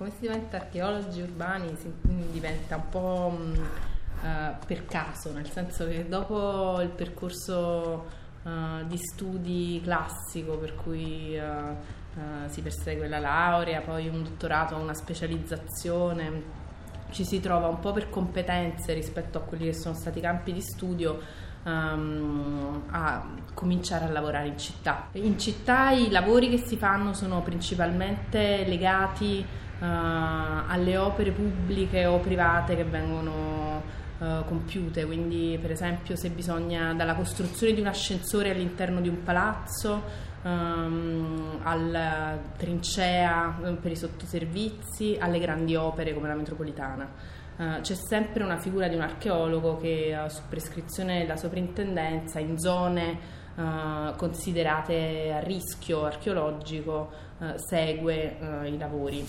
Come si diventa archeologi urbani si diventa un po' uh, per caso, nel senso che dopo il percorso uh, di studi classico per cui uh, si persegue la laurea, poi un dottorato, una specializzazione, ci si trova un po' per competenze rispetto a quelli che sono stati i campi di studio um, a cominciare a lavorare in città. In città i lavori che si fanno sono principalmente legati uh, alle opere pubbliche o private che vengono uh, compiute, quindi per esempio se bisogna dalla costruzione di un ascensore all'interno di un palazzo um, alla trincea eh, per i sottoservizi, alle grandi opere come la metropolitana. C'è sempre una figura di un archeologo che su prescrizione della soprintendenza in zone uh, considerate a rischio archeologico segue i lavori.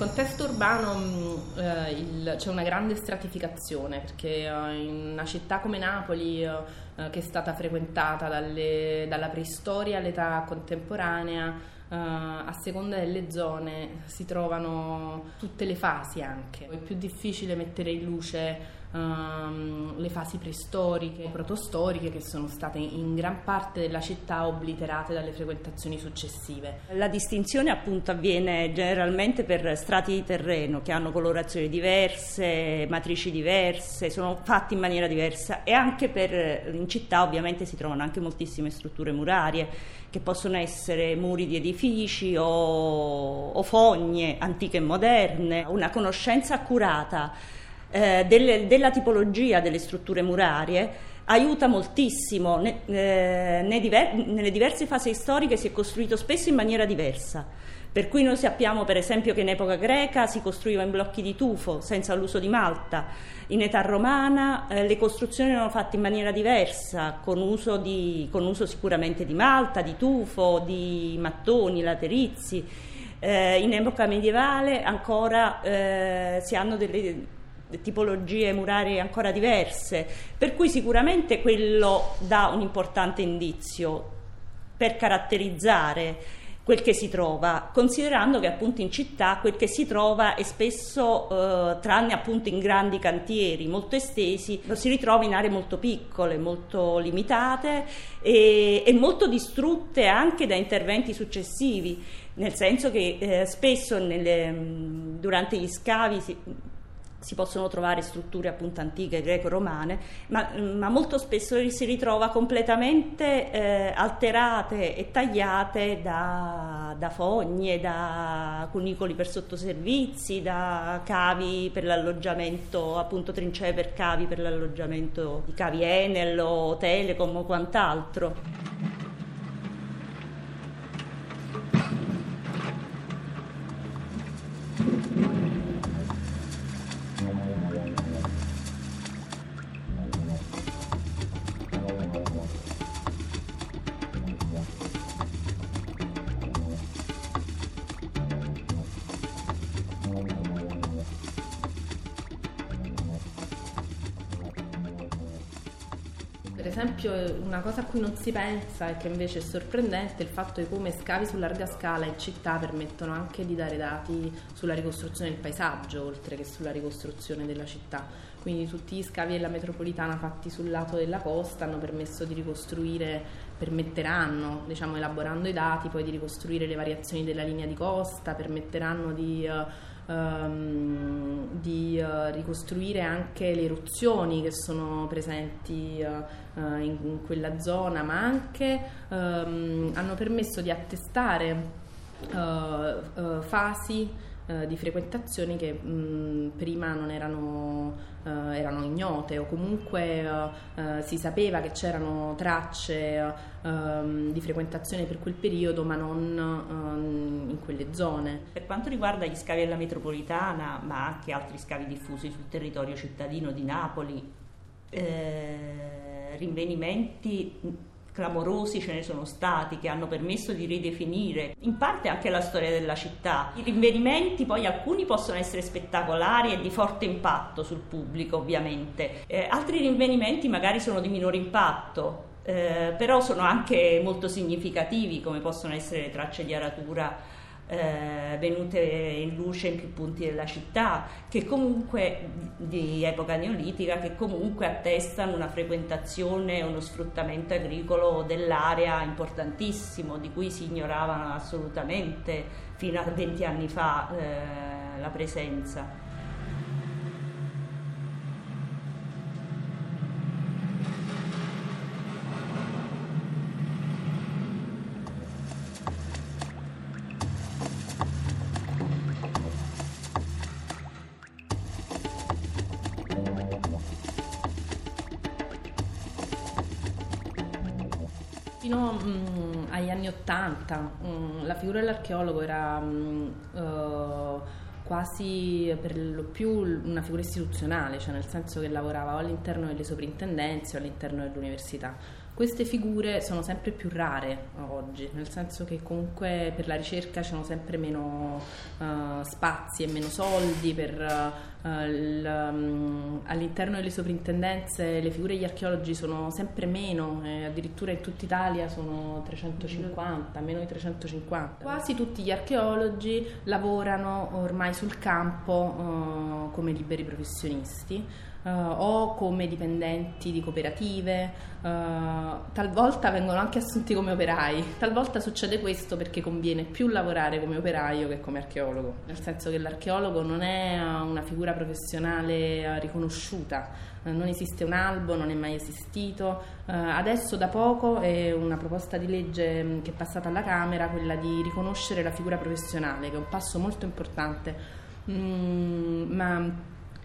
Contesto urbano mm, eh, il, c'è una grande stratificazione perché eh, in una città come Napoli, eh, che è stata frequentata dalle, dalla preistoria all'età contemporanea, eh, a seconda delle zone si trovano tutte le fasi anche. È più difficile mettere in luce um, le fasi preistoriche, protostoriche che sono state in gran parte della città obliterate dalle frequentazioni successive. La distinzione appunto avviene generalmente per strati di terreno che hanno colorazioni diverse, matrici diverse, sono fatti in maniera diversa e anche per in città ovviamente si trovano anche moltissime strutture murarie che possono essere muri di edifici o, o fogne antiche e moderne, una conoscenza accurata eh, delle, della tipologia delle strutture murarie aiuta moltissimo. Ne, eh, diver- nelle diverse fasi storiche si è costruito spesso in maniera diversa. Per cui noi sappiamo per esempio che in epoca greca si costruiva in blocchi di tufo senza l'uso di malta, in età romana eh, le costruzioni erano fatte in maniera diversa, con uso, di, con uso, sicuramente di malta, di tufo, di mattoni, laterizi. Eh, in epoca medievale ancora eh, si hanno delle tipologie murarie ancora diverse, per cui sicuramente quello dà un importante indizio per caratterizzare quel che si trova, considerando che appunto in città quel che si trova è spesso, eh, tranne appunto in grandi cantieri molto estesi, lo si ritrova in aree molto piccole, molto limitate e, e molto distrutte anche da interventi successivi, nel senso che eh, spesso nelle, durante gli scavi si, si possono trovare strutture appunto antiche greco-romane, ma, ma molto spesso si ritrova completamente eh, alterate e tagliate da, da, fogne, da cunicoli per sottoservizi, da cavi per l'alloggiamento, appunto trincee per cavi per l'alloggiamento di cavi Enel o Telecom o quant'altro. Esempio una cosa a cui non si pensa e che invece è sorprendente è il fatto di come scavi su larga scala in città permettono anche di dare dati sulla ricostruzione del paesaggio oltre che sulla ricostruzione della città. Quindi tutti gli scavi della metropolitana fatti sul lato della costa hanno permesso di ricostruire, permetteranno, diciamo elaborando i dati, poi di ricostruire le variazioni della linea di costa, permetteranno di... Uh, um, di uh, ricostruire anche le eruzioni che sono presenti uh, in, in, quella zona, ma anche um, hanno permesso di attestare fasi di frequentazioni che mh, prima non erano uh, erano ignote o comunque uh, si sapeva che c'erano tracce ehm, di frequentazione per quel periodo ma non ehm, in quelle zone. Per quanto riguarda gli scavi della metropolitana ma anche altri scavi diffusi sul territorio cittadino di Napoli, eh, rinvenimenti clamorosi ce ne sono stati che hanno permesso di ridefinire in parte anche la storia della città. I rinvenimenti poi alcuni possono essere spettacolari e di forte impatto sul pubblico ovviamente, eh, altri rinvenimenti magari sono di minore impatto, eh, però sono anche molto significativi come possono essere le tracce di aratura eh, venute in luce in più punti della città, che comunque di epoca neolitica, che comunque attestano una frequentazione e uno sfruttamento agricolo dell'area importantissimo, di cui si ignorava assolutamente fino a 20 anni fa eh, la presenza. Fino mm, agli anni Ottanta mm, la figura dell'archeologo era mm, uh, quasi per lo più una figura istituzionale, cioè nel senso che lavorava o all'interno delle soprintendenze o all'interno dell'università. Queste figure sono sempre più rare oggi, nel senso che comunque per la ricerca ci sono sempre meno uh, spazi e meno soldi per, uh, il, um, all'interno delle soprintendenze le figure degli archeologi sono sempre meno, eh, addirittura in tutta Italia sono 350, meno di 350. Quasi tutti gli archeologi lavorano ormai sul campo uh, come liberi professionisti uh, o come dipendenti di cooperative, uh, talvolta vengono anche assunti come operai, talvolta succede questo perché conviene più lavorare come operaio che come archeologo, nel senso che l'archeologo non è una figura professionale riconosciuta, non esiste un albo, non è mai esistito. Adesso da poco è una proposta di legge mm, che è passata alla Camera, quella di riconoscere la figura professionale, che è un passo molto importante. Mm, ma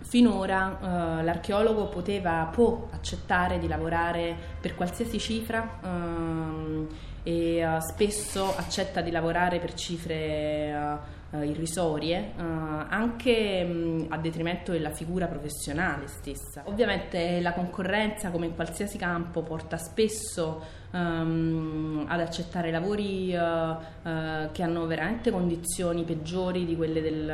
Finora uh, l'archeologo poteva, può accettare di lavorare per qualsiasi cifra uh, e uh, spesso accetta di lavorare per cifre irrisorie, anche um, a detrimento della figura professionale stessa. Ovviamente la concorrenza, come in qualsiasi campo, porta spesso um, ad accettare lavori che hanno veramente condizioni peggiori di quelle del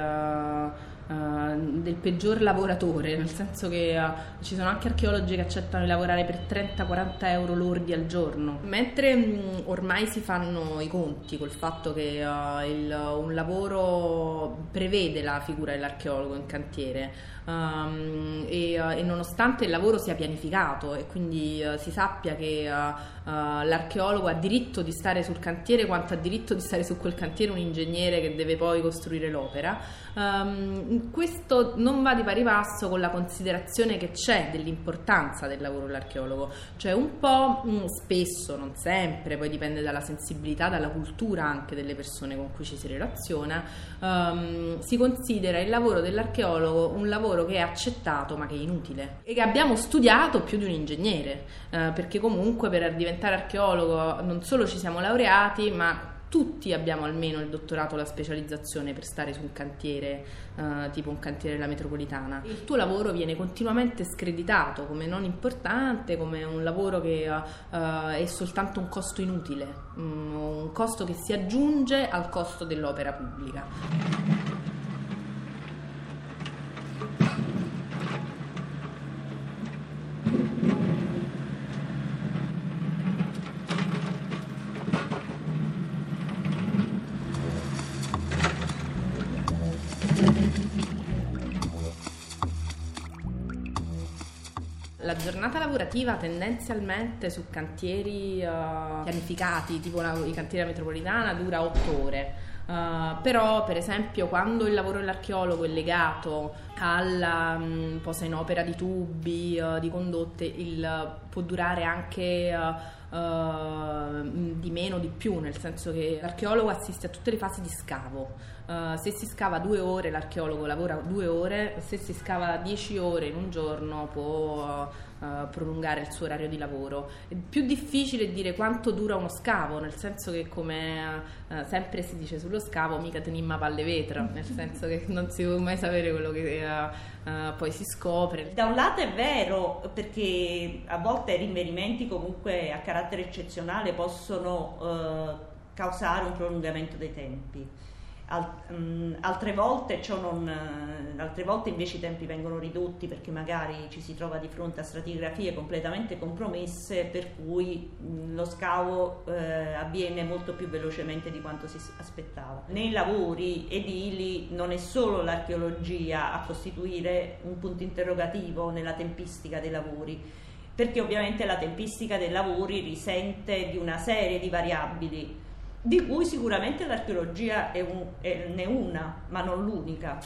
uh, del peggior lavoratore, nel senso che uh, ci sono anche archeologi che accettano di lavorare per 30-40 euro lordi al giorno, mentre um, ormai si fanno i conti col fatto che uh, il, un lavoro prevede la figura dell'archeologo in cantiere. Um, e, e, nonostante il lavoro sia pianificato e quindi si sappia che l'archeologo ha diritto di stare sul cantiere quanto ha diritto di stare su quel cantiere un ingegnere che deve poi costruire l'opera, Um, questo non va di pari passo con la considerazione che c'è dell'importanza del lavoro dell'archeologo, cioè un po' mh, mm, spesso, non sempre, poi dipende dalla sensibilità, dalla cultura anche delle persone con cui ci si relaziona, um, si considera il lavoro dell'archeologo un lavoro che è accettato ma che è inutile e che abbiamo studiato più di un ingegnere, uh, perché comunque per diventare archeologo non solo ci siamo laureati, ma tutti abbiamo almeno il dottorato o la specializzazione per stare su un cantiere, uh, tipo un cantiere della metropolitana. Il tuo lavoro viene continuamente screditato come non importante, come un lavoro che uh, è soltanto un costo inutile, um, un costo che si aggiunge al costo dell'opera pubblica. La giornata lavorativa tendenzialmente su cantieri uh, pianificati, tipo la, i cantieri metropolitana, dura otto ore. Uh, però, per esempio, quando il lavoro dell'archeologo è legato alla um, posa in opera di tubi, uh, di condotte, il, può durare anche uh, di meno, di più, nel senso che l'archeologo assiste a tutte le fasi di scavo. Uh, se si scava due ore, l'archeologo lavora due ore, se si scava dieci ore in un giorno può uh, prolungare il suo orario di lavoro. È più difficile dire quanto dura uno scavo, nel senso che come uh, sempre si dice sullo scavo mica tenimma palle vetra, nel senso che non si può mai sapere quello che poi si scopre. Da un lato è vero perché a volte rinvenimenti comunque a carattere eccezionale possono causare un prolungamento dei tempi Mm, altre, volte non, eh, altre volte invece i tempi vengono ridotti perché magari ci si trova di fronte a stratigrafie completamente compromesse per cui mm, lo scavo eh, avviene molto più velocemente di quanto si aspettava. Nei lavori edili non è solo l'archeologia a costituire un punto interrogativo nella tempistica dei lavori, perché ovviamente la tempistica dei lavori risente di una serie di variabili di cui sicuramente l'archeologia è, un, è una, ma non l'unica.